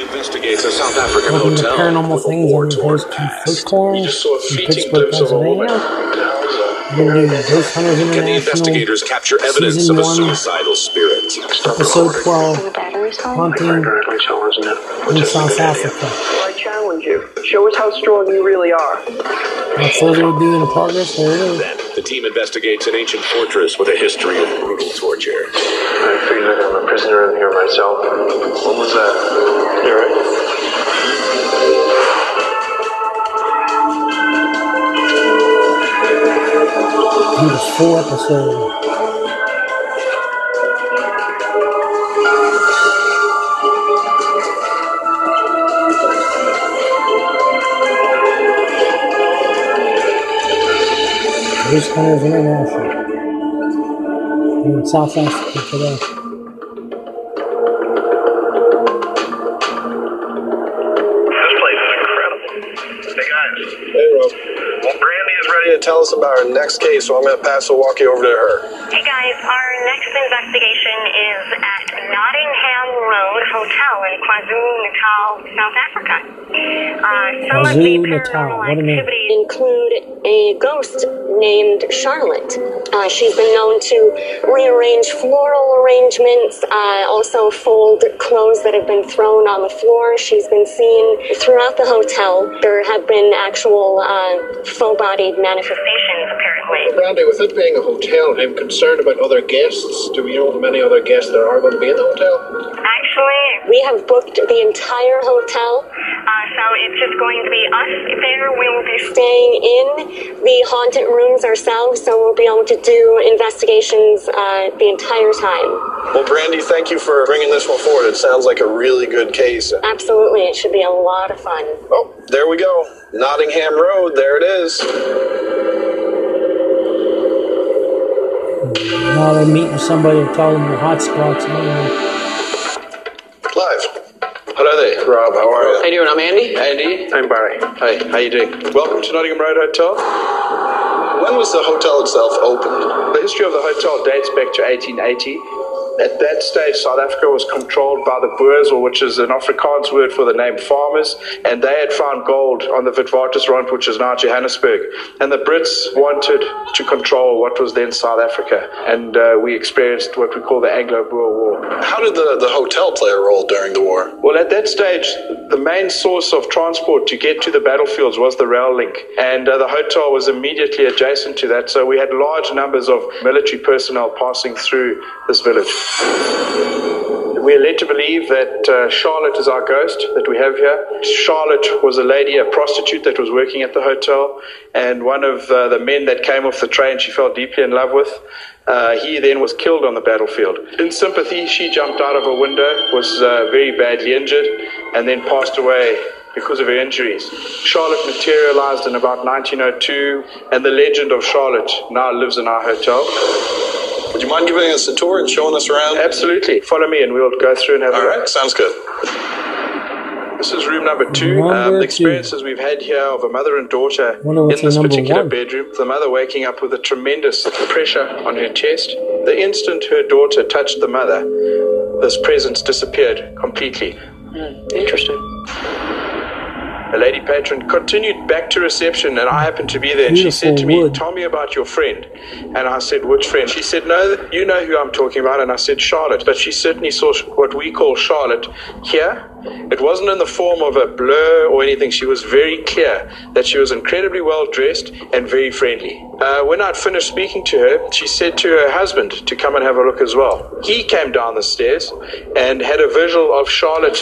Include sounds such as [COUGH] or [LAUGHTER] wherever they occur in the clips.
investigates a South African Welcome to hotel Paranormal Things. war I'm torn host Keith past. Foothorn You just saw a in Pittsburgh, glimpse of a woman. Pennsylvania. Can the investigators capture evidence of a one. suicidal spirit? Episode 12, The. Haunting in South Africa. I challenge you. Show us how strong you really are. Without further ado in progress, there it is. Then, the team investigates an ancient fortress with a history of brutal torture. I feel like I'm a prisoner in here myself. What was that? You alright? Do the full episode. Ghost Hunters International. In South Africa today. Tell us about our next case, so I'm going to pass the walkie over to her. Hey guys, our next investigation is at Nottingham Road Hotel in KwaZulu-Natal, South Africa. Uh, some of the KwaZulu-Natal, paranormal what a name. activity include a ghost named Charlotte. Uh, she's been known to rearrange floral arrangements, uh, also fold clothes that have been thrown on the floor. She's been seen throughout the hotel. There have been actual uh, full-bodied manifestations, apparently. Brandy, with it being a hotel, I'm concerned about other guests. Do we know how many other guests there are going to be in the hotel? Actually, we have booked the entire hotel, uh, so it's just going to be us there. We will be staying in the haunted rooms ourselves, so we'll be able to do investigations uh, the entire time. Well, Brandy, thank you for bringing this one forward. It sounds like a really good case. Absolutely, it should be a lot of fun. Oh, there we go. Nottingham Road, there it is. Now they're meeting somebody and tell them the hot spots. Live. Hello there. Rob, how are How you? you doing? I'm Andy. Andy. I'm Barry. Hi. How you doing? Welcome to Nottingham Road Hotel. When was the hotel itself opened? The history of the hotel dates back to 1880. At that stage, South Africa was controlled by the Boers, or which is an Afrikaans word for the name farmers, and they had found gold on the Witwatersrand, which is now Johannesburg. And the Brits wanted to control what was then South Africa, and uh, we experienced what we call the Anglo-Boer War. How did the, the hotel play a role during the war? Well, at that stage, the main source of transport to get to the battlefields was the rail link, and uh, the hotel was immediately adjacent to that. So we had large numbers of military personnel passing through this village. We are led to believe that uh, Charlotte is our ghost that we have here. Charlotte was a lady, a prostitute that was working at the hotel, and one of uh, the men that came off the train she fell deeply in love with. Uh, he then was killed on the battlefield. In sympathy, she jumped out of a window, was uh, very badly injured, and then passed away because of her injuries. Charlotte materialized in about 1902, and the legend of Charlotte now lives in our hotel. Would you mind giving us a tour and showing us around? Absolutely. Follow me, and we'll go through and have All a look. right, sounds good. This is room number two. Um, the experiences we've had here of a mother and daughter Wonder what's in this particular one. bedroom. The mother waking up with a tremendous pressure on her chest. The instant her daughter touched the mother, this presence disappeared completely. Interesting. A lady patron continued back to reception, and I happened to be there. And she said to me, wood. Tell me about your friend. And I said, Which friend? She said, No, you know who I'm talking about. And I said, Charlotte. But she certainly saw what we call Charlotte here. It wasn't in the form of a blur or anything. She was very clear that she was incredibly well dressed and very friendly. Uh, when I'd finished speaking to her, she said to her husband to come and have a look as well. He came down the stairs and had a visual of Charlotte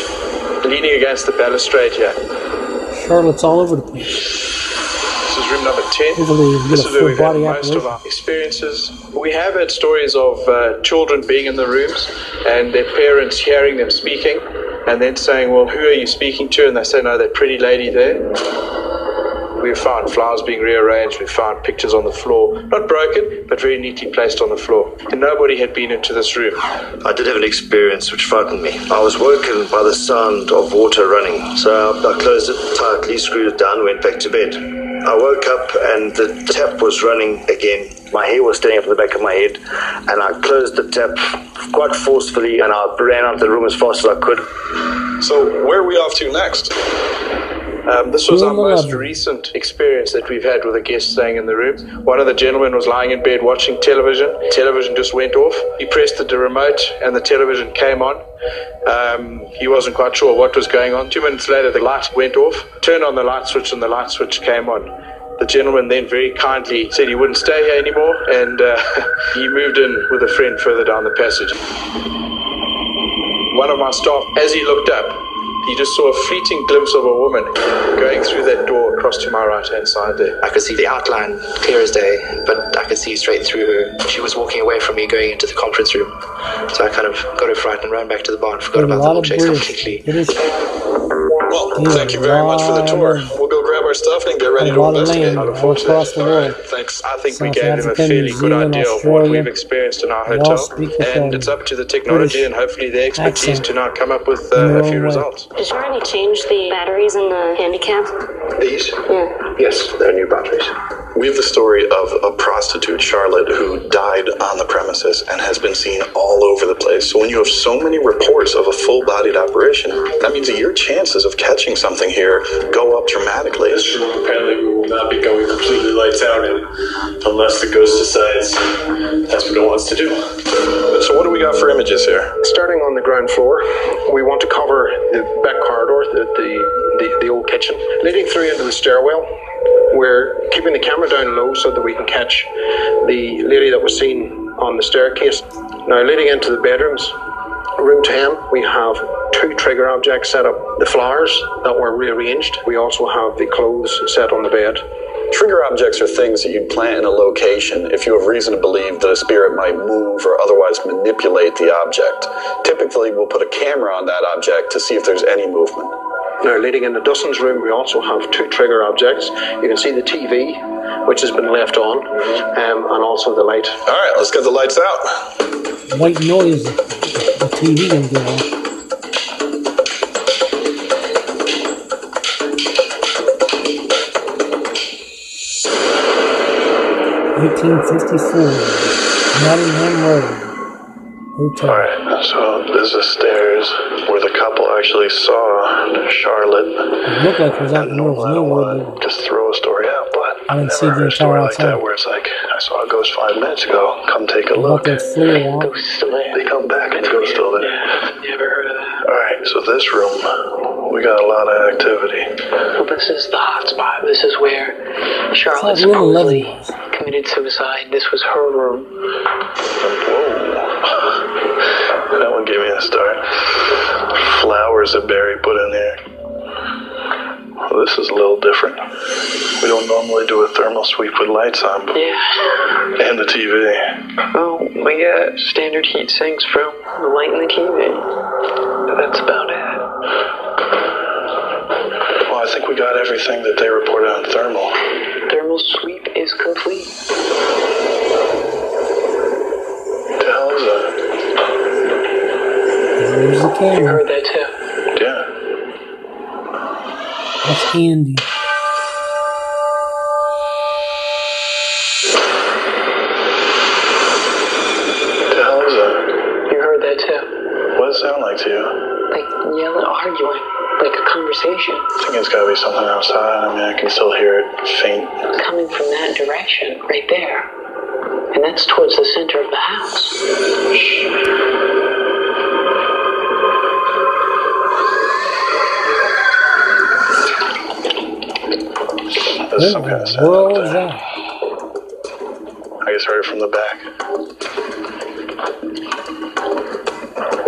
leaning against the balustrade here. Charlotte's all over the place. This is room number 10. Hopefully you get This is where we've had most of our experiences. We have had stories of uh, children being in the rooms and their parents hearing them speaking and then saying, Well, who are you speaking to? And they say, No, that pretty lady there. We've found flowers being rearranged. We've found pictures on the floor, not broken, but very neatly placed on the floor. And nobody had been into this room. I did have an experience which frightened me. I was woken by the sound of water running, so I closed it tightly, screwed it down, went back to bed. I woke up and the tap was running again. My hair was standing up on the back of my head, and I closed the tap quite forcefully and I ran out of the room as fast as I could. So, where are we off to next? Um, this was our most recent experience that we've had with a guest staying in the room. One of the gentlemen was lying in bed watching television. Television just went off. He pressed the remote and the television came on. Um, he wasn't quite sure what was going on. Two minutes later, the light went off. Turned on the light switch and the light switch came on. The gentleman then very kindly said he wouldn't stay here anymore and uh, [LAUGHS] he moved in with a friend further down the passage. One of my staff, as he looked up, he just saw a fleeting glimpse of a woman going through that door across to my right hand side there. I could see the outline clear as day, but I could see straight through her. She was walking away from me going into the conference room. So I kind of got her frightened and ran back to the bar and forgot There's about the lot milkshakes completely. Well, thank you very much for the tour. Stuff and get ready a to lot of investigate. land I look all forward to that. across the All world. right, thanks. I think we South gave him a fairly New good Zealand, idea of what we've experienced in our hotel. speak And it's up to the technology British and hopefully their expertise accent to now come up with uh, a few way. results. Did you already change the batteries in the Handycam? These? Yeah. Yes, they're new batteries. We have the story of a prostitute, Charlotte, who died on the premises and has been seen all over the place. So when you have so many reports of a full-bodied apparition, that means that your chances of catching something here go up dramatically. Apparently, we will not be going completely lights out in unless the ghost decides that's what it wants to do. So what do we got for images here? Starting on the ground floor, we want to cover the back corridor, the, the, the, the old kitchen. Leading through into the stairwell, we're keeping the camera down low so that we can catch the lady that was seen on the staircase. Now, leading into the bedrooms, room 10, we have two trigger objects set up. The flowers that were rearranged. We also have the clothes set on the bed. Trigger objects are things that you'd plant in a location if you have reason to believe that a spirit might move or otherwise manipulate the object. Typically, we'll put a camera on that object to see if there's any movement. Now, leading into Dustin's room, we also have two trigger objects. You can see the TV, which has been left on, um, and also the light. All right, let's get the lights out. White noise. The TV gonna go on. Eighteen fifty four. Nottingham Road. Hotel. Alright, so this is stairs where the couple actually saw Charlotte. It looked like it was out in the middle of uh, nowhere, Just throw a story out, but I didn't see the a story entire like that outside. where it's like, I saw a ghost five minutes ago. Come take a about look. that floor still there. They come back and the ghost's still there. Never heard of that. Alright, so this room, we got a lot of activity. Well, this is the hot spot. This is where Charlotte It's like room 11 supposedly committed suicide. This was her room. Whoa. [LAUGHS] That one gave me a start. Flowers that Barry put in here. Well, this is a little different. We don't normally do a thermal sweep with lights on, but Yeah. and the TV. Oh, we got standard heat sinks from the light in the TV. That's about it. Well, I think we got everything that they reported on thermal. Thermal sweep is complete. What the hell is that? There's the You camera. heard that too. Yeah. That's Andy. What the hell is that? You heard that too. What does it sound like to you? Like yelling, arguing, like a conversation I think it's gotta be something outside. I mean, I can still hear it faint. coming from that direction, right there. And that's towards the center of the house. This is some kind of sound the world is that? I just heard it from the back.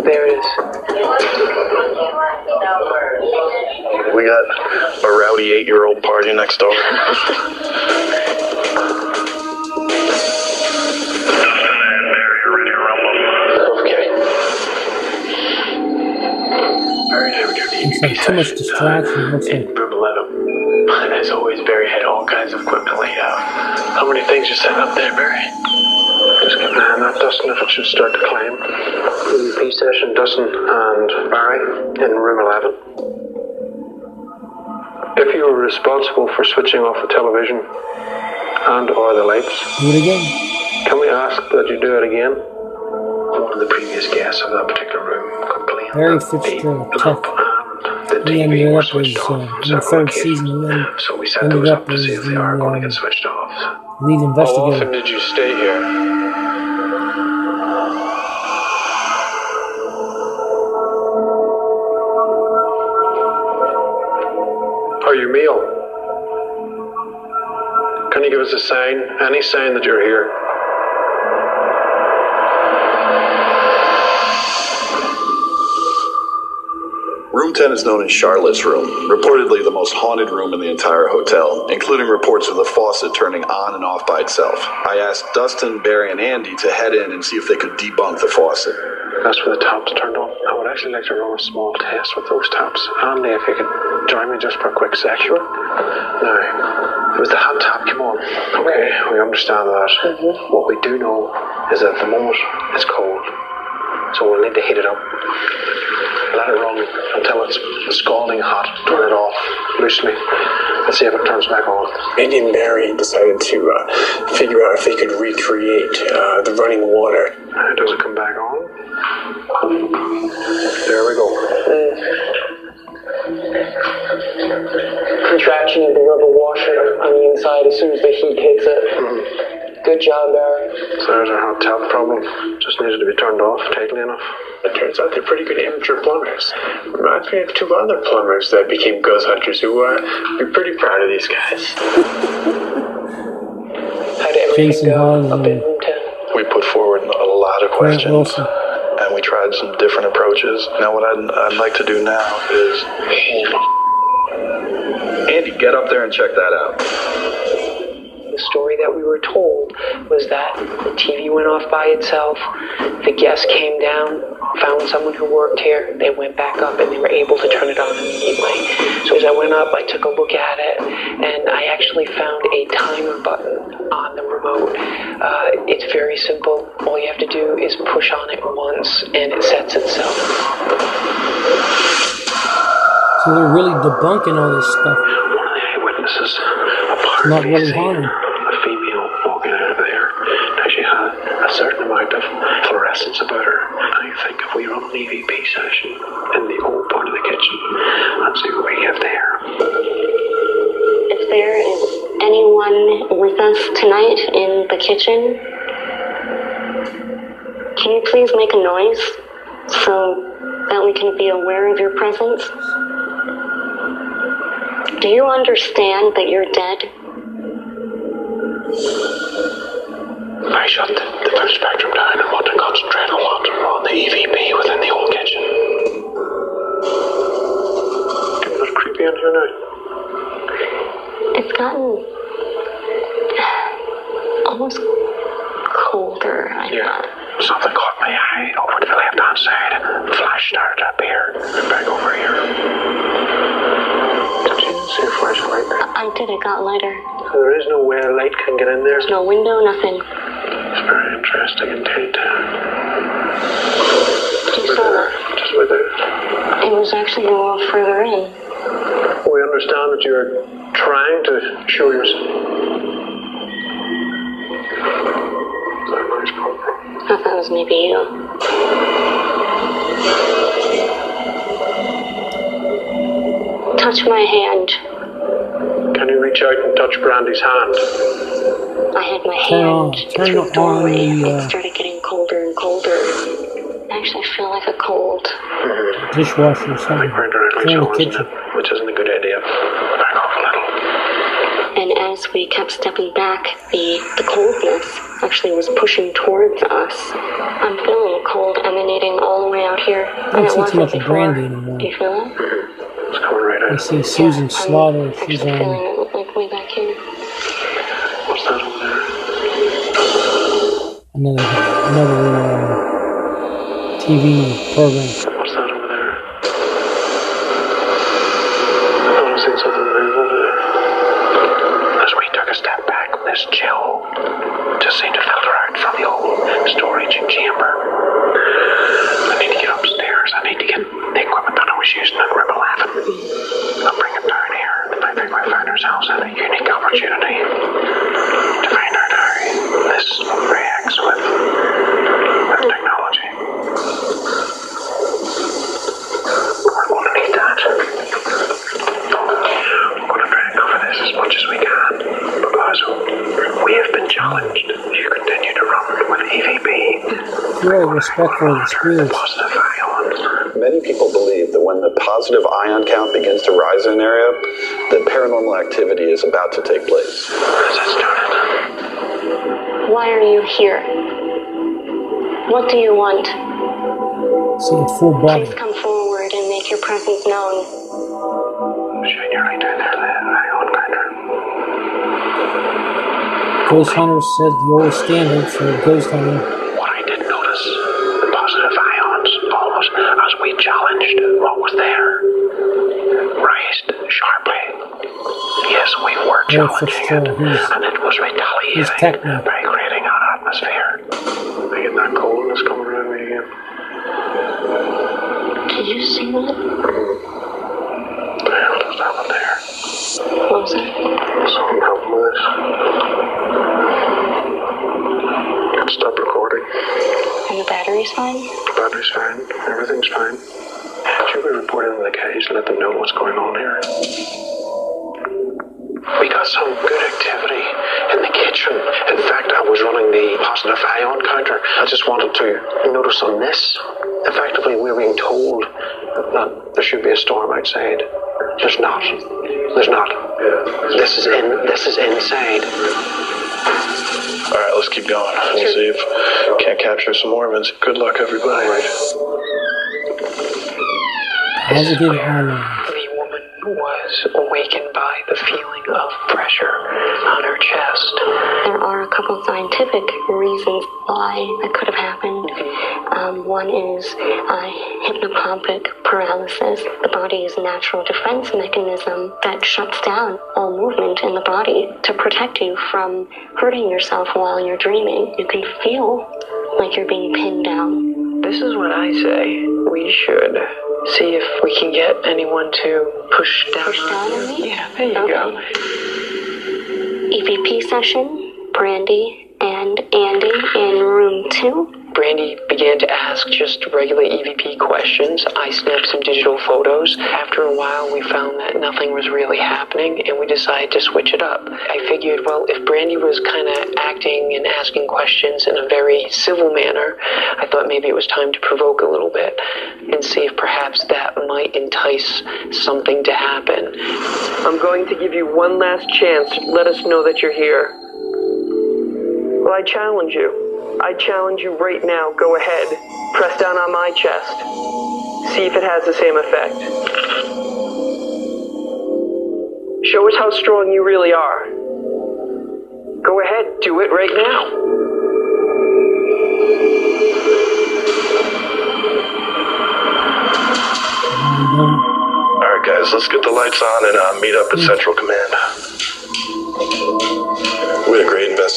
There it is. We got a rowdy eight-year-old party next door. [LAUGHS] Okay. Barry never do the It's like too much distraction. Looks like How many things you set up there, Barry? Just keep an eye on that, Dustin, if it should start to climb. EVP session, Dustin and Barry in room 11. If you were responsible for switching off the television and or the lights, do it again. can we ask that you do it again? One of the previous guests of that particular room complained Barry of a Fitzgerald, lump tech. on ended up as uh, in the third season. Then So we set ended those up up to see if they the are going to um, get switched off. lead How investigator. often did you stay here? Are you meal? Can you give us a sign? Any sign that you're here? Room 10 is known as Charlotte's room, reportedly the most haunted room in the entire hotel, including reports of the faucet turning on and off by itself. I asked Dustin, Barry, and Andy to head in and see if they could debunk the faucet. That's where the taps turned on. I would actually like to run a small test with those taps. Andy, if you could join me just for a quick sec, sure? Now, it was the hot tap, come on. Okay, we understand that. Mm-hmm. What we do know is that at the moment it's cold, so we'll need to heat it up. Let it run until it's scalding hot. Turn it off loosely. Let's see if it turns back on. Andy and Barry decided to uh, figure out if they could recreate uh, the running water. Uh, Does it come back on? There we go. Contraction of the rubber washer on the inside as soon as the heat hits it. Good job, Barry. So there's our hot tap problem. Just needed to be turned off tightly enough. It turns out they're pretty good amateur plumbers. Reminds me of two other plumbers that became ghost hunters who uh, be pretty proud of these guys. How did everything Jason go Hahn up in and room 10? We put forward a lot of questions. And we tried some different approaches. Now, what I'd, I'd like to do now is. Andy, get up there and check that out. The story that we were told was that the TV went off by itself, the guest came down, found someone who worked here, they went back up and they were able to turn it on immediately. So as I went up, I took a look at it and I actually found a timer button on the remote. Uh, it's very simple. All you have to do is push on it once and it sets itself. So they're really debunking all this stuff. One of the eyewitnesses It's not really haunted. Fluorescence about her. I think if we run an EVP session in the old part of the kitchen and see what we get there. If there is anyone with us tonight in the kitchen, can you please make a noise so that we can be aware of your presence? Do you understand that you're dead? I shut the, the full spectrum down and want to concentrate a lot on the EVP within the old kitchen. Getting a bit creepy in here now. It's gotten almost colder, I thought. Something caught my eye over to the left hand side. Flash started up here and back over here. Did you see a flashlight? I did, it got lighter. There is no way a light can get in there. There's no window, nothing. It's very interesting indeed. You saw? Just with it. It was actually a little further in. We understand that you're trying to show yourself. I thought it was maybe you. Touch my hand. Can you reach out and touch Brandy's hand? I had my hand turn through the doorway. the, It uh, started getting colder and colder. I actually feel like a cold. Mm-hmm. Dishwasher or something. Right directly Clean the so, isn't kitchen. it? Which isn't a good idea. Back off a little. And as we kept stepping back, the, the coldness actually was pushing towards us. I'm feeling the cold emanating all the way out here. I don't see too much of. Brandy anymore. Do you feel it? Mm-hmm. It's coming right I see Susan I'm Slaughter. She's on another another uh, TV program. What's that over there? I thought I seen something move over there. As we took a step back, this chill just seemed to filter out from the old storage chamber. I need to get upstairs. I need to get the equipment that I was using at Rebel Laughing. I'll bring it down here. I think we find ourselves in a unique opportunity to find out how this reacts with, with technology. feel respectful of the spirits. Many people believe that when the positive ion count begins to rise in an area, that paranormal activity is about to take place. Why are you here? What do you want? See a full body. Please come forward and make your presence known. Ghost Hunter said the old standard for ghost hunting. Challenging for sure. it, He's, and it was he's retaliating by creating an atmosphere. I get that coldness coming around me again. Did you see that? The hell does happen there? What was that? Something happened with this. Can't stop recording. And the battery's fine? The battery's fine. Everything's fine. Should we report into the cage and let them know what's going on here? We got some good activity in the kitchen. In fact, I was running the positive ion counter. I just wanted to notice on this. Effectively, we're being told that there should be a storm outside. There's not. There's not. This is in. This is inside. All right, let's keep going. We'll see if we can't capture some more of. Good luck, everybody. Positive ion. The woman was awakened by the feeling of pressure on her chest. There are a couple scientific reasons why that could have happened. Um, one is uh, hypnopompic paralysis. The body's natural defense mechanism that shuts down all movement in the body to protect you from hurting yourself while you're dreaming. You can feel like you're being pinned down. This is what I say. We should see if we can get anyone to push down. Push down on me? Yeah, there you go. EVP session, Brandy and Andy in room two. Brandy began to ask just regular EVP questions. I snapped some digital photos. After a while, we found that nothing was really happening, and we decided to switch it up. I figured, well, if Brandy was kind of acting and asking questions in a very civil manner, I thought maybe it was time to provoke a little bit and see if perhaps that might entice something to happen. I'm going to give you one last chance. Let us know that you're here. Well, I challenge you. I challenge you right now. Go ahead. Press down on my chest. See if it has the same effect. Show us how strong you really are. Go ahead. Do it right now. All right, guys, let's get the lights on and uh, meet up at Central Command.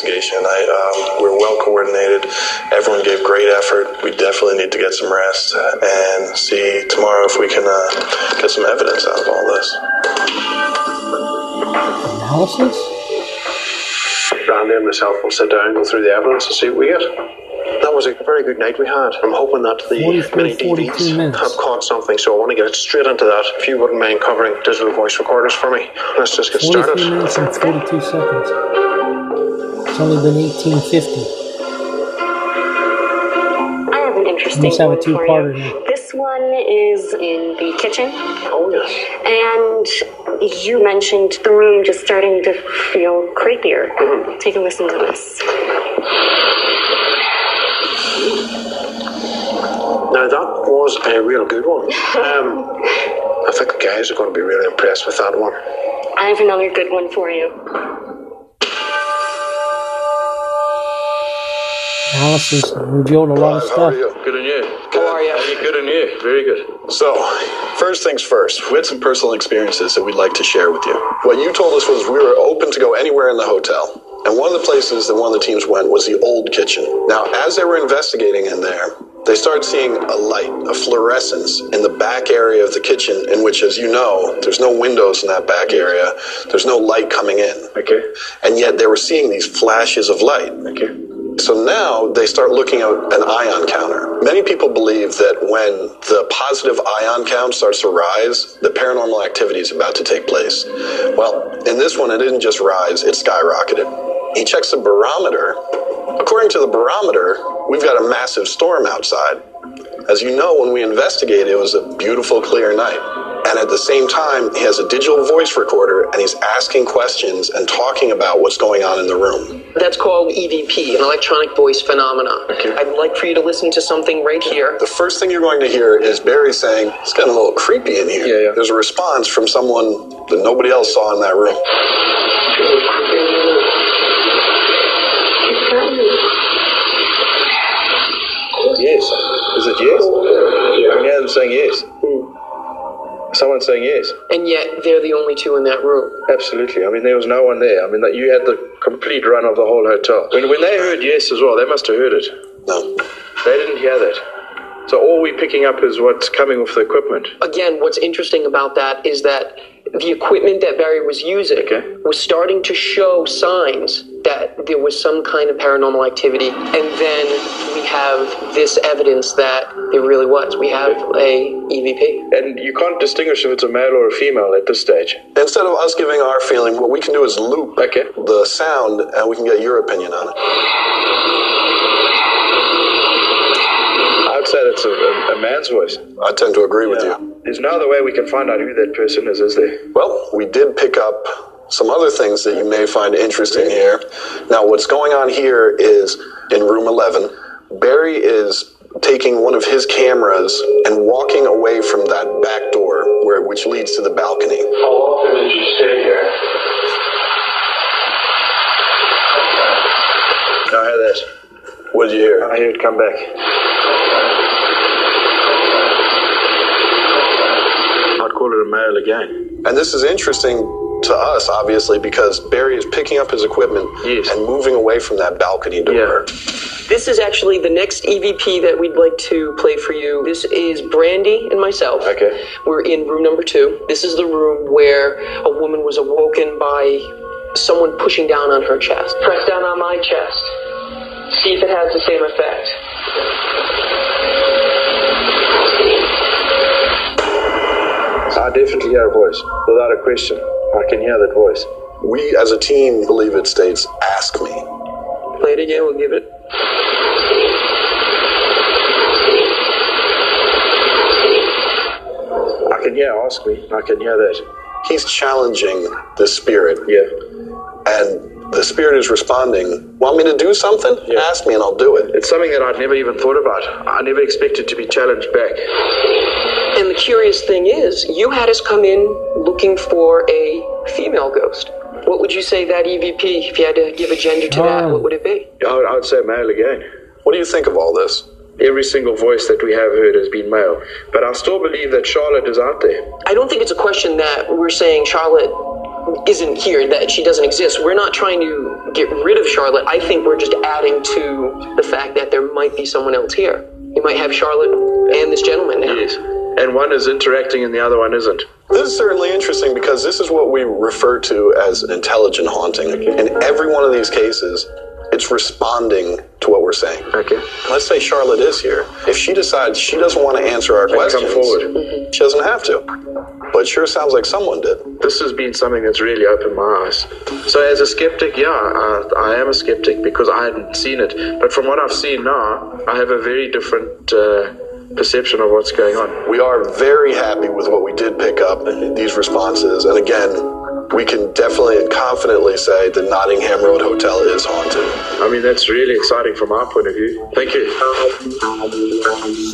Investigation tonight. Um, We're well coordinated. Everyone gave great effort. We definitely need to get some rest and see tomorrow if we can uh, get some evidence out of all this. Analysis? Randy and myself will sit down, go through the evidence, and see what we get. That was a very good night we had. I'm hoping that the 43, mini 42 DVs minutes. have caught something, so I want to get straight into that. If you wouldn't mind covering digital voice recorders for me, let's just get 43 started. minutes and 42 seconds. It's only been 1850. I have an interesting Must have a one for two-parter you. now. This one is in the kitchen. Oh, yes. And you mentioned the room just starting to feel creepier. Take a listen to this. Now, that was a real good one. [LAUGHS] Um, I think the guys are going to be really impressed with that one. I have another good one for you. Analysis revealed a lot of How are stuff. you? Good on you. How are you? Good on you. Very good. So, first things first, we had some personal experiences that we'd like to share with you. What you told us was we were open to go anywhere in the hotel. And one of the places that one of the teams went was the old kitchen. Now, as they were investigating in there, they started seeing a light, a fluorescence in the back area of the kitchen, in which, as you know, there's no windows in that back area. There's no light coming in. Okay. And yet they were seeing these flashes of light. Okay. So now they start looking at an ion counter. Many people believe that when the positive ion count starts to rise, the paranormal activity is about to take place. Well, in this one, it didn't just rise, it skyrocketed. He checks the barometer. According to the barometer, we've got a massive storm outside. As you know, when we investigated, it was a beautiful, clear night. And at the same time, he has a digital voice recorder and he's asking questions and talking about what's going on in the room. That's called EVP, an electronic voice phenomena. I'd like for you to listen to something right here. The first thing you're going to hear is Barry saying, It's getting a little creepy in here. Yeah, yeah. There's a response from someone that nobody else saw in that room. Yes. Is it yes? Yeah, I'm hear them saying yes. Someone's saying yes. And yet, they're the only two in that room. Absolutely. I mean, there was no one there. I mean, that you had the complete run of the whole hotel. When, when they heard yes as well, they must have heard it. No. They didn't hear that. So all we're picking up is what's coming off the equipment. Again, what's interesting about that is that the equipment that Barry was using was starting to show signs that there was some kind of paranormal activity. And then we have this evidence that there really was. We have a EVP. And you can't distinguish if it's a male or a female at this stage. Instead of us giving our feeling, what we can do is loop the sound and we can get your opinion on it. I'd say that's a, a, a man's voice. I tend to agree with you. There's no other way we can find out who that person is, is there? Well, we did pick up some other things that you may find interesting here. Now, what's going on here is in room 11, Barry is taking one of his cameras and walking away from that back door where which leads to the balcony. How often did you stay here? I heard that. What did you hear? I heard it come back. I'd a male again. And this is interesting to us, obviously, because Barry is picking up his equipment and moving away from that balcony door. This is actually the next EVP that we'd like to play for you. This is Brandy and myself. Okay. We're in room number two. This is the room where a woman was awoken by someone pushing down on her chest. Press down on my chest. See if it has the same effect. I definitely hear a voice, without a question. I can hear that voice. We, as a team, believe it states, ask me. Play it again, we'll give it. I can hear ask me. I can hear that. He's challenging the spirit. Yeah. And the spirit is responding, Want me to do something? Ask me and I'll do it. It's something that I'd never even thought about. I never expected to be challenged back. And the curious thing is, you had us come in looking for a female ghost. What would you say that EVP, if you had to give a gender to that, what um, would it be? I would, I would say male again. What do you think of all this? Every single voice that we have heard has been male. But I still believe that Charlotte is out there. I don't think it's a question that we're saying Charlotte isn't here, that she doesn't exist. We're not trying to get rid of Charlotte. I think we're just adding to the fact that there might be someone else here. You might have Charlotte and this gentleman now. Yes. And one is interacting and the other one isn't. This is certainly interesting because this is what we refer to as an intelligent haunting. In every one of these cases, it's responding to what we're saying. Okay. Let's say Charlotte is here. If she decides she doesn't want to answer our Then come forward. she doesn't have to. But it sure sounds like someone did. This has been something that's really opened my eyes. So, as a skeptic, yeah, I, I am a skeptic because I hadn't seen it. But from what I've seen now, I have a very different uh, perception of what's going on. We are very happy with what we did pick up in these responses. And again, we can definitely and confidently say the Nottingham Road Hotel is haunted. I mean, that's really exciting from our point of view. Thank you.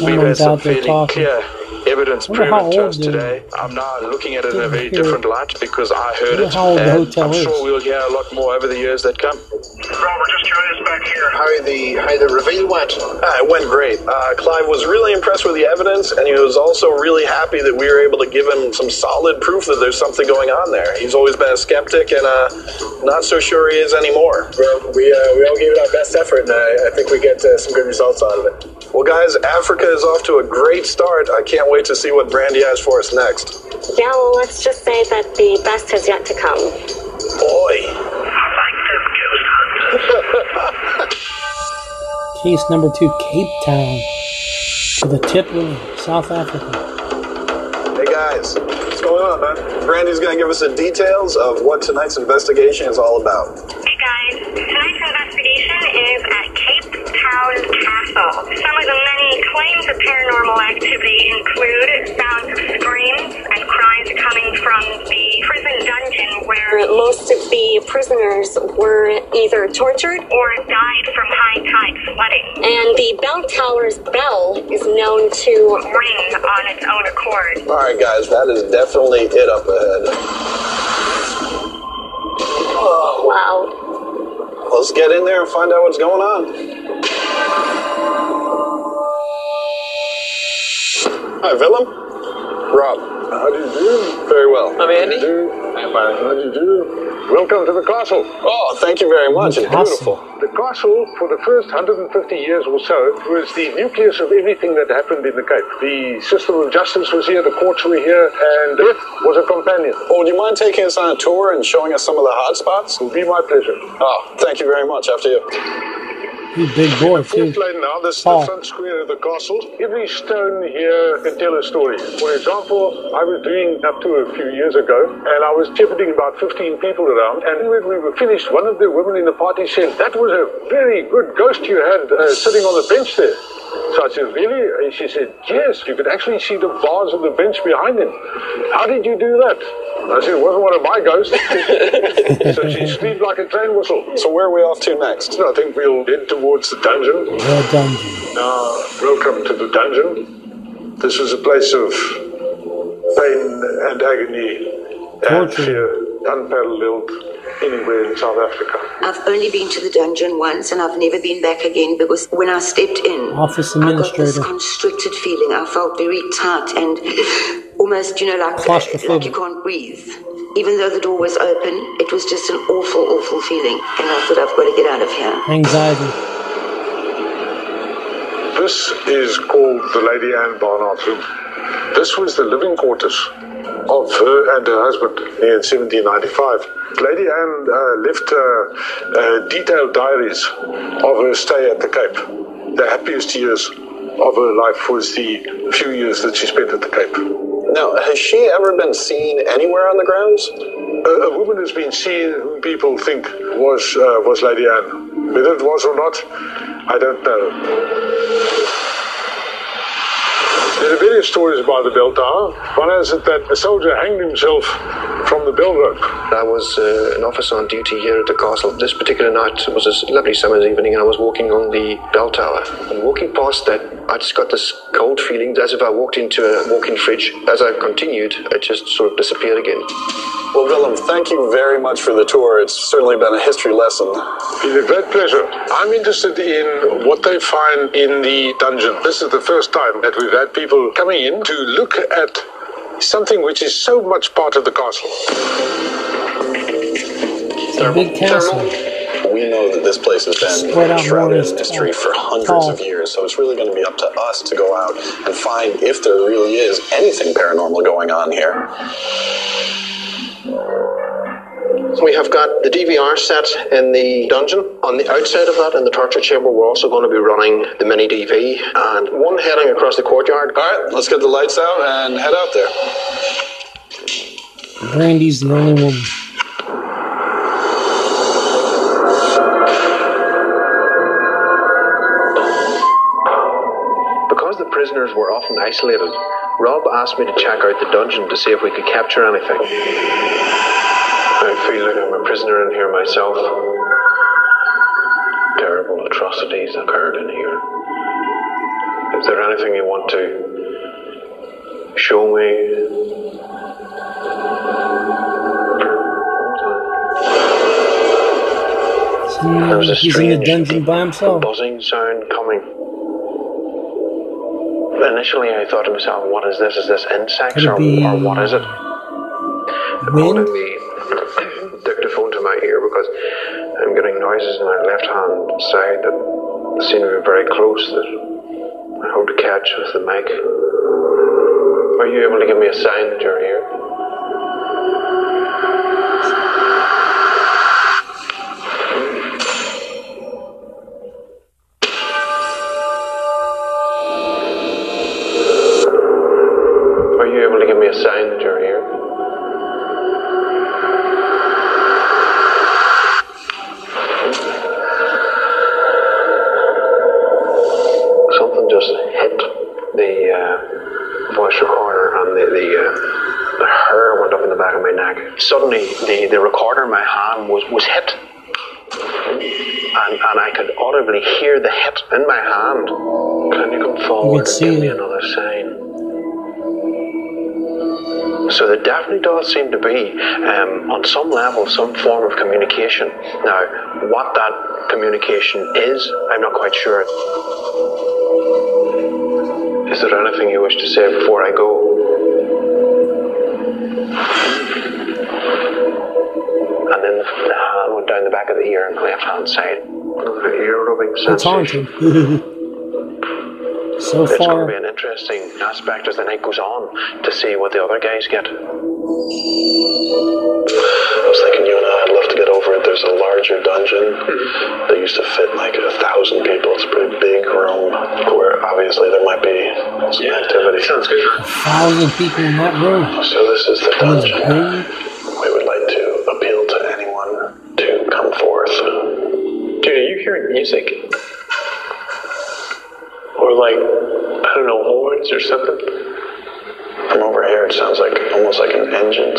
We've had Someone's some out there fairly talking. clear evidence Wonder how proven to us today. I'm now looking at it in a very Here. different light because I heard it. how old the and hotel I'm is. sure we'll hear a lot more over the years that come. Robert just joins back here. How the how the reveal went? Uh, it went great. Uh, Clive was really impressed with the evidence, and he was also really happy that we were able to give him some solid proof that there's something going on there. He's always been a skeptic, and uh, not so sure he is anymore. Well, we, uh, we all gave it our best effort, and I, I think we get uh, some good results out of it. Well, guys, Africa is off to a great start. I can't wait to see what Brandy has for us next. Yeah, well, let's just say that the best has yet to come. Boy. [LAUGHS] Case number two, Cape Town. To the tip of South Africa. Hey guys, what's going on, man? Brandy's gonna give us the details of what tonight's investigation is all about. Hey guys, tonight's investigation is at Cape Town castle. Some of paranormal activity include sounds of screams and cries coming from the prison dungeon where Most of the prisoners were either tortured or died from high tide flooding. and the bell tower's bell is known to ring on its own accord. All right, guys, that is definitely it up ahead. wow. Let's get in there and find out what's going on. Hi, Willem. Rob. How do you do? Very well. I'm Andy. How do you do? I'm. How do you do? Welcome to the castle. Oh, thank you very much. It's beautiful. The castle, for the first 150 years or so, was the nucleus of everything that happened in the Cape. The system of justice was here, the courts were here, and death was a companion. Oh, do you mind taking us on a tour and showing us some of the hot spots? It will be my pleasure. Oh, thank you very much. After you. He's a big boy, too. Fourth lane now, this is Paul. the front square of the castle. Every stone here can tell a story. For example, I was doing up to a few years ago, and I was shepherding about 15 people around, and when we were finished, one of the women in the party said, that was a very good ghost you had uh, sitting on the bench there. So I said, really? And she said, yes, you could actually see the bars of the bench behind him. How did you do that? I said, it wasn't one of my ghosts. [LAUGHS] so she screamed like a train whistle. So where are we off to next? I think we'll head towards the dungeon. The dungeon. Now, welcome to the dungeon. This is a place of pain and agony and fear, unparalleled anywhere in South Africa. I've only been to the dungeon once and I've never been back again because when I stepped in, Office I got this constricted feeling. I felt very tight and almost, you know, like, Claustrophobic. like you can't breathe. Even though the door was open, it was just an awful, awful feeling. And I thought, I've got to get out of here. Anxiety. This is called the Lady Anne Barnard's room. This was the living quarters of her and her husband in 1795. Lady Anne uh, left uh, uh, detailed diaries of her stay at the Cape. The happiest years of her life was the few years that she spent at the Cape. Now, has she ever been seen anywhere on the grounds? A, a woman has been seen whom people think was uh, was Lady Anne. Whether it was or not, I don't know. There are various stories about the bell tower. One is that a soldier hanged himself from the bell rope. I was uh, an officer on duty here at the castle. This particular night was a lovely summer's evening, and I was walking on the bell tower. And walking past that, I just got this cold feeling as if I walked into a walk-in fridge. As I continued, it just sort of disappeared again. Well, Willem, thank you very much for the tour. It's certainly been a history lesson. It's a great pleasure. I'm interested in what they find in the dungeon. This is the first time that we've had people coming in to look at something which is so much part of the castle. It's a big castle. We know that this place has been Spread out shrouded in mystery for hundreds Tall. of years, so it's really going to be up to us to go out and find if there really is anything paranormal going on here. We have got the DVR set in the dungeon. On the outside of that, in the torture chamber, we're also going to be running the mini DV and one heading across the courtyard. All right, let's get the lights out and head out there. Brandy's the only woman. Because the prisoners were often isolated, Rob asked me to check out the dungeon to see if we could capture anything. I feel like I'm a prisoner in here myself. Terrible atrocities occurred in here. Is there anything you want to show me? There was a He's in the dungeon by himself. buzzing sound coming. Initially, I thought to myself, "What is this? Is this insects, or, or what is it?" Wind? Holding the [COUGHS] dictaphone to my ear because I'm getting noises in my left hand side that seem to be very close. That I hope to catch with the mic. Are you able to give me a sign that you're here? Hear the hit in my hand. Can you come forward and give me another sign? So there definitely does seem to be, um, on some level, some form of communication. Now, what that communication is, I'm not quite sure. Is there anything you wish to say before I go? And then the hand went down the back of the ear the left hand side. One the ear rubbing It's sensation. haunted. so It's going far, to be an interesting aspect as the night goes on to see what the other guys get. I was thinking you and I, I'd love to get over it. There's a larger dungeon that used to fit like a thousand people. It's a pretty big room where obviously there might be some activity. Sounds good. a thousand people in that room. So this is the dungeon. big. Music? Or like, I don't know, horns or something? From over here, it sounds like almost like an engine.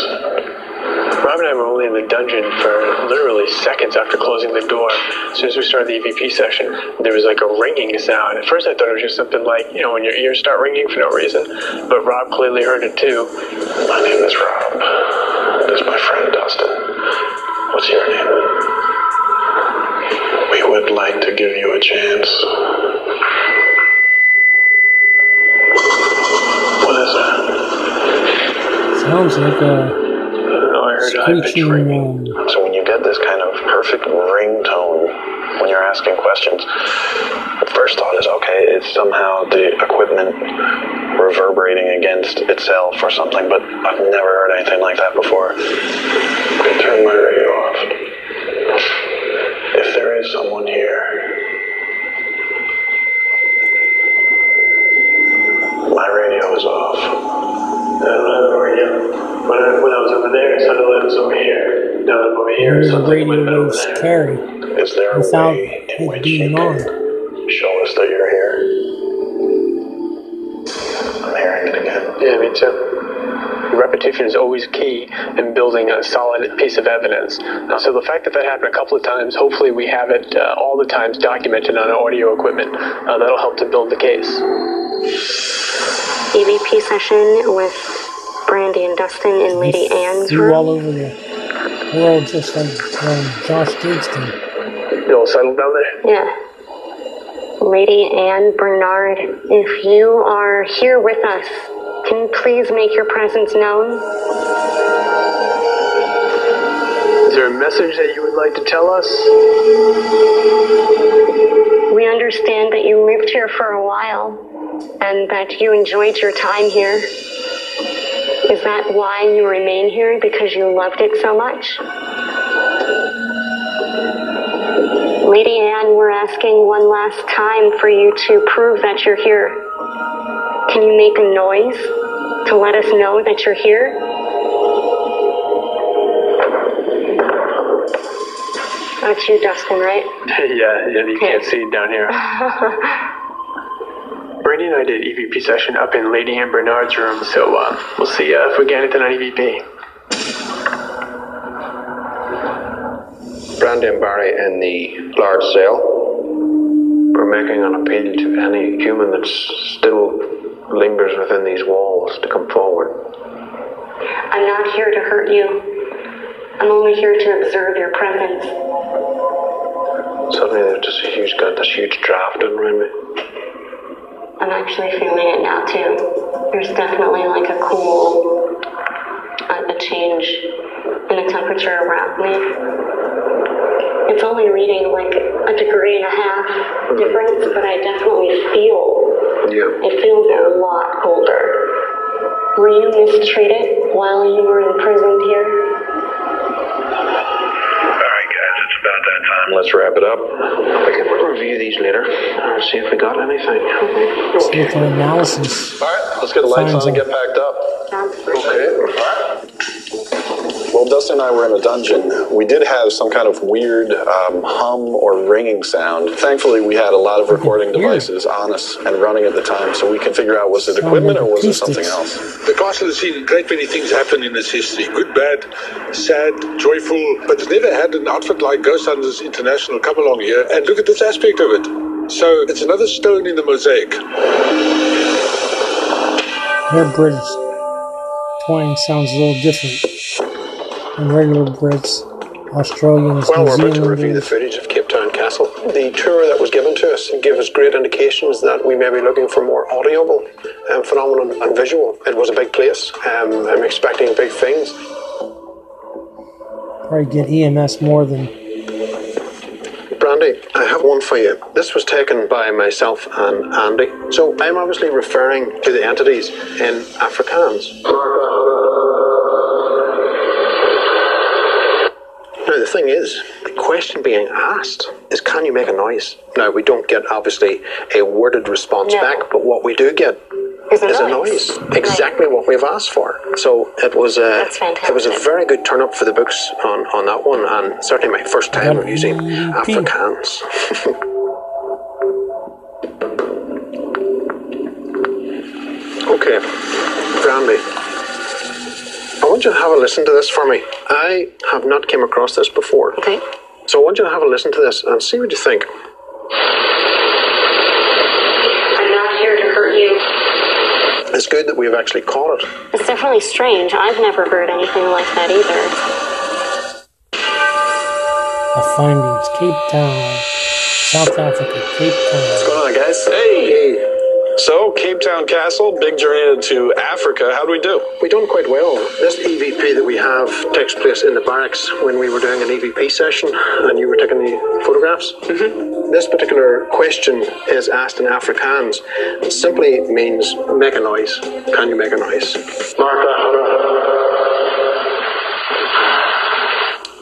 Rob and I were only in the dungeon for literally seconds after closing the door. As soon as we started the EVP session, there was like a ringing sound. At first, I thought it was just something like, you know, when your ears start ringing for no reason. But Rob clearly heard it too. My name is Rob. This is my friend Dustin. What's your name? Chance. What is that? Sounds like a I heard screeching. Um, So when you get this kind of perfect ringtone when you're asking questions, the first thought is okay, it's somehow the equipment reverberating against itself or something, but I've never heard anything like that before. I'm turn my radio off. If there is someone here, my radio is off. I don't have a radio. When I, when I was over there, it sounded like it was over here. Now that I'm over here, it the sounds like it radio might be over waves there. carry Is there a without way in which being you on. can show us that you're here? I'm hearing it again. Yeah, me too. Repetition is always key in building a solid piece of evidence. So the fact that that happened a couple of times, hopefully we have it uh, all the times documented on audio equipment. Uh, that'll help to build the case. EVP session with Brandy and Dustin in Lady Anne's room. all over the world just like um, Josh Diggs did. You all settled down there? Yeah. Lady Anne Barnard, if you are here with us, can you please make your presence known? Is there a message that you would like to tell us? We understand that you lived here for a while and that you enjoyed your time here. Is that why you remain here? Because you loved it so much? Lady Anne, we're asking one last time for you to prove that you're here. Can you make a noise to let us know that you're here? That's you, Dustin, right? [LAUGHS] yeah, yeah, you can't see down here. [LAUGHS] Brandy and I did EVP session up in Lady Anne Barnard's room, so uh, we'll see uh, if we get anything on EVP. Brandy and Barry in the large cell. We're making an appeal to any human that still lingers within these walls to come forward. I'm not here to hurt you. I'm only here to observe your presence. Suddenly there's just a huge got this huge draft around me. I'm actually feeling it now too. There's definitely like a cool, a, a change in the temperature around me. It's only reading like a degree and a half difference, but I definitely feel Yeah. it feels a lot colder. Were you mistreated while you were imprisoned here? Let's wrap it up. We can review these later and see if we got anything. See if the analysis All right, let's get the lights finds on and get packed up. Sounds Okay. Well, Dustin and I were in a dungeon, we did have some kind of weird um, hum or ringing sound. Thankfully, we had a lot of recording devices on us and running at the time, so we can figure out was it equipment or was it something else. The castle has seen a great many things happen in its history good, bad, sad, joyful, but it's never had an outfit like Ghost Hunters International come along here and look at this aspect of it. So it's another stone in the mosaic. Their British twang sounds a little different than regular Brits, Australians, Well, New we're about to review the footage of Cape Town Castle. The tour that was given to us gave us great indications that we may be looking for more audible um, phenomenon and visual. It was a big place. Um, I'm expecting big things. Probably get EMS more than Brandy, I have one for you. This was taken by myself and Andy. So I'm obviously referring to the entities in Afrikaans. The thing is, the question being asked is can you make a noise? Now, we don't get, obviously, a worded response No. back, but what we do get Is a is a noise. noise. Exactly what we've asked for. So it was a, it was a very good turn up for the books on, on that one, and certainly my first time Got using Afrikaans. [LAUGHS] okay, Brandy. I want you to have a listen to this for me. I have not came across this before. Okay. So I want you to have a listen to this and see what you think. I'm not here to hurt you. It's good that we've actually caught it. It's definitely strange. I've never heard anything like that either. the findings. Cape Town, South Africa, Cape Town. What's going on, guys? Hey! Hey! So, Cape Town Castle, big journey to Africa. How do we do? We done quite well. This EVP that we have takes place in the barracks when we were doing an EVP session and you were taking the photographs. Mm-hmm. This particular question is asked in Afrikaans. It simply means make a noise. Can you make a noise?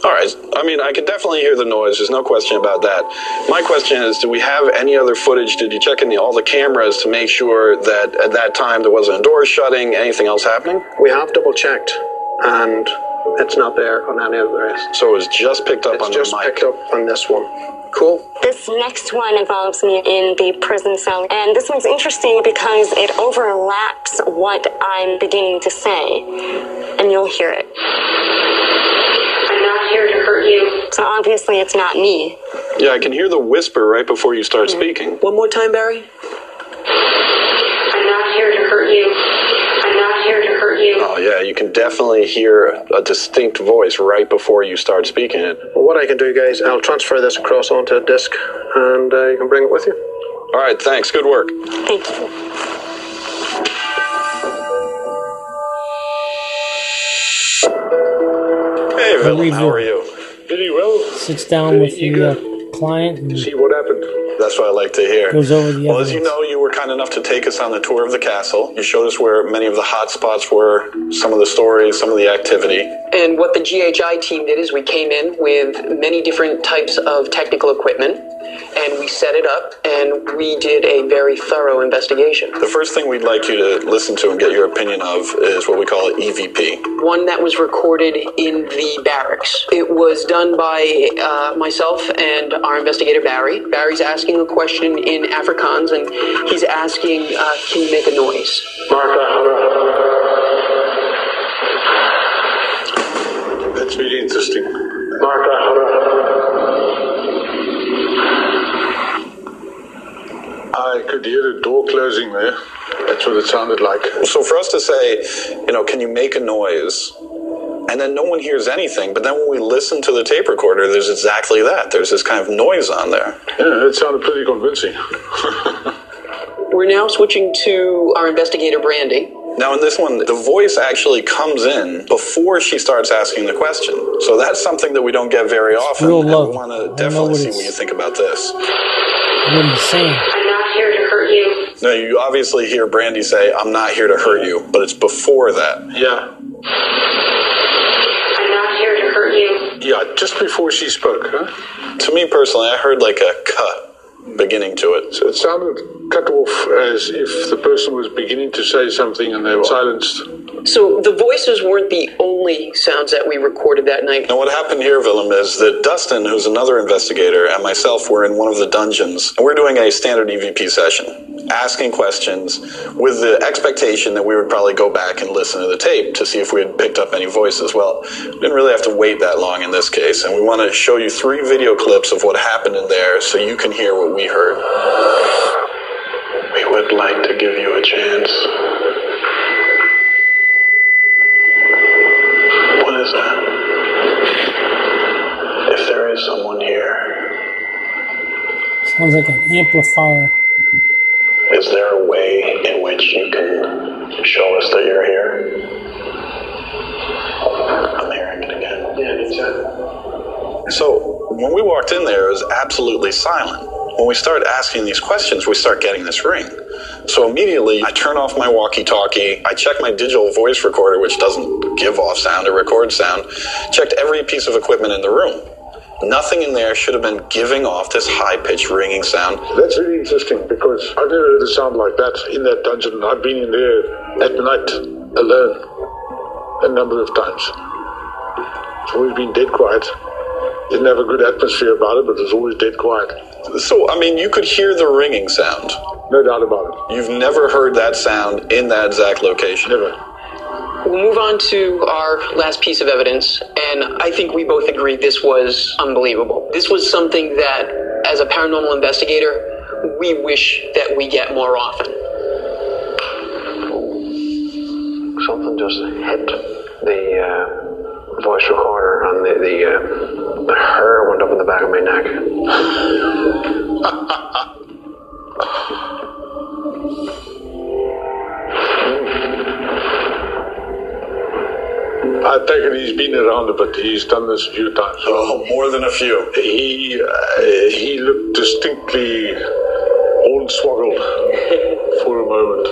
All right. I mean, I can definitely hear the noise. There's no question about that. My question is, do we have any other footage? Did you check in the, all the cameras to make sure that at that time there wasn't a door shutting, anything else happening? We have double checked and it's not there on any of the rest. So it was just picked up It's on just the mic. picked up on this one. Cool. This next one involves me in the prison cell, and this one's interesting because it overlaps what I'm beginning to say, and you'll hear it. I'm not here to hurt you. So obviously, it's not me. Yeah, I can hear the whisper right before you start speaking. One more time, Barry. I'm not here to hurt you. I'm not here to hurt you. Oh, yeah, you can definitely hear a distinct voice right before you start speaking it. Well, what I can do, guys, I'll transfer this across onto a disk and uh, you can bring it with you. All right, thanks. Good work. Thank you. Hey, Willem, how are you? Pretty well. Sits down with the uh, client and See what happened. That's what I like to hear. goes over the Well, as you know, you were kind enough to take us on the tour of the castle. You showed us where many of the hot spots were, some of the stories, some of the activity. And what the GHI team did is we came in with many different types of technical equipment and we set it up and we did a very thorough investigation. The first thing we'd like you to listen to and get your opinion of is what we call EVP. One that was recorded in the barracks. It was done by uh, myself and our investigator Barry. Barry's asking a question in Afrikaans and he's asking, uh, can you make a noise? That's really interesting. I could hear the door closing there. That's what it sounded like. So for us to say, you know, can you make a noise? And then no one hears anything, but then when we listen to the tape recorder, there's exactly that. There's this kind of noise on there. Yeah, it sounded pretty convincing. [LAUGHS] We're now switching to our investigator Brandy. Now, in this one, the voice actually comes in before she starts asking the question. So that's something that we don't get very often. real and low. we want I to definitely see what you think about this. What he's saying. I'm not here to hurt you. No, you obviously hear Brandy say, I'm not here to hurt you, but it's before that. Yeah. I'm not here to hurt you. Yeah, just before she spoke, huh? To me personally, I heard like a cut. Beginning to it. So it sounded cut off as if the person was beginning to say something and they were silenced. So the voices weren't the only sounds that we recorded that night. Now, what happened here, Willem, is that Dustin, who's another investigator, and myself were in one of the dungeons, and we're doing a standard EVP session, asking questions with the expectation that we would probably go back and listen to the tape to see if we had picked up any voices. Well, we didn't really have to wait that long in this case, and we want to show you three video clips of what happened in there so you can hear what we heard. We would like to give you a chance. What is that? If there is someone here, Sounds like an amplifier. Is there a way in which you can show us that you're here? I'm hearing it again. Yeah, exactly. So when we walked in there, it was absolutely silent. When we start asking these questions, we start getting this ring. So immediately, I turn off my walkie-talkie. I check my digital voice recorder, which doesn't give off sound or record sound. Checked every piece of equipment in the room. Nothing in there should have been giving off this high-pitched ringing sound. That's really interesting because I've never heard a sound like that in that dungeon. I've been in there at night alone a number of times. It's always been dead quiet. Didn't have a good atmosphere about it, but it was always dead quiet. So, I mean, you could hear the ringing sound. No doubt about it. You've never heard that sound in that exact location. Never. We'll move on to our last piece of evidence, and I think we both agree this was unbelievable. This was something that, as a paranormal investigator, we wish that we get more often. Something just hit the uh, voice recorder and the the, uh, the hair went up in the back of my [LAUGHS] I take it he's been around a bit. He's done this a few times. Oh, more than a few. He uh, he looked distinctly hornswoggled [LAUGHS] for a moment,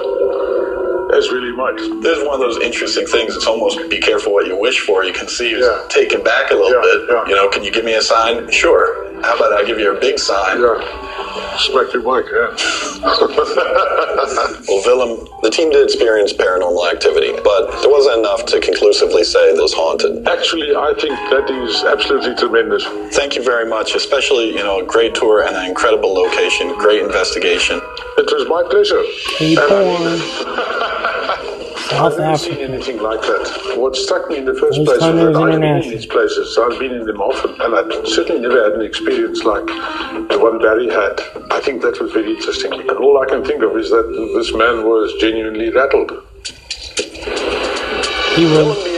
as really much. This is one of those interesting things. It's almost be careful what you wish for. You can see he's taken back a little bit. You know, can you give me a sign? Sure. How about I give you a big sign? Yeah. Smack your mic, yeah. [LAUGHS] well, Willem, the team did experience paranormal activity, but there wasn't enough to conclusively say it was haunted. Actually, I think that is absolutely tremendous. Thank you very much, especially, you know, a great tour and an incredible location, great investigation. It was my pleasure. Keep [LAUGHS] I've never Africa. seen anything like that. What struck me in the first Those place was that I've been in these places. I've been in them often, and I've certainly never had an experience like the one Barry had. I think that was very interesting. And all I can think of is that this man was genuinely rattled. He was. being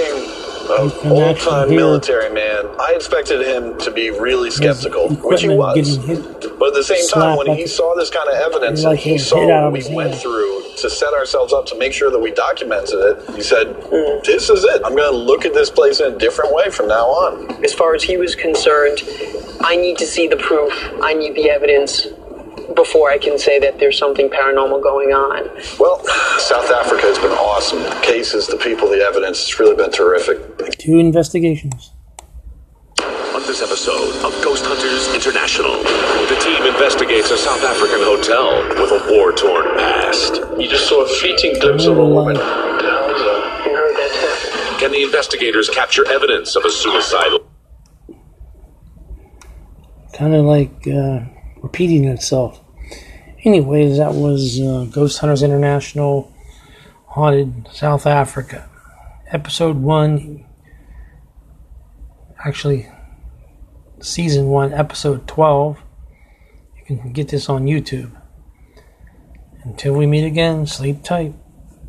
You an can old actually time military man, I expected him to be really skeptical, which he equipment was. Getting hit. But at the same time, when he saw this kind of evidence and he he saw what we went through to set ourselves up to make sure that we documented it, he said, mm-hmm. This is it. I'm going to look at this place in a different way from now on. As far as he was concerned, I need to see the proof, I need the evidence before I can say that there's something paranormal going on. Well, [SIGHS] South Africa has been awesome. The cases, the people, the evidence, it's really been terrific. Two investigations. On this episode of Ghost Hunters International, the team investigates a South African hotel with a war torn past. You just saw a fleeting glimpse of a woman. Can the investigators capture evidence of a suicidal? Kind of like uh, repeating itself. Anyways, that was uh, Ghost Hunters International Haunted South Africa. Episode 1. Actually, Season 1, Episode 12. You can get this on YouTube. Until we meet again, sleep tight.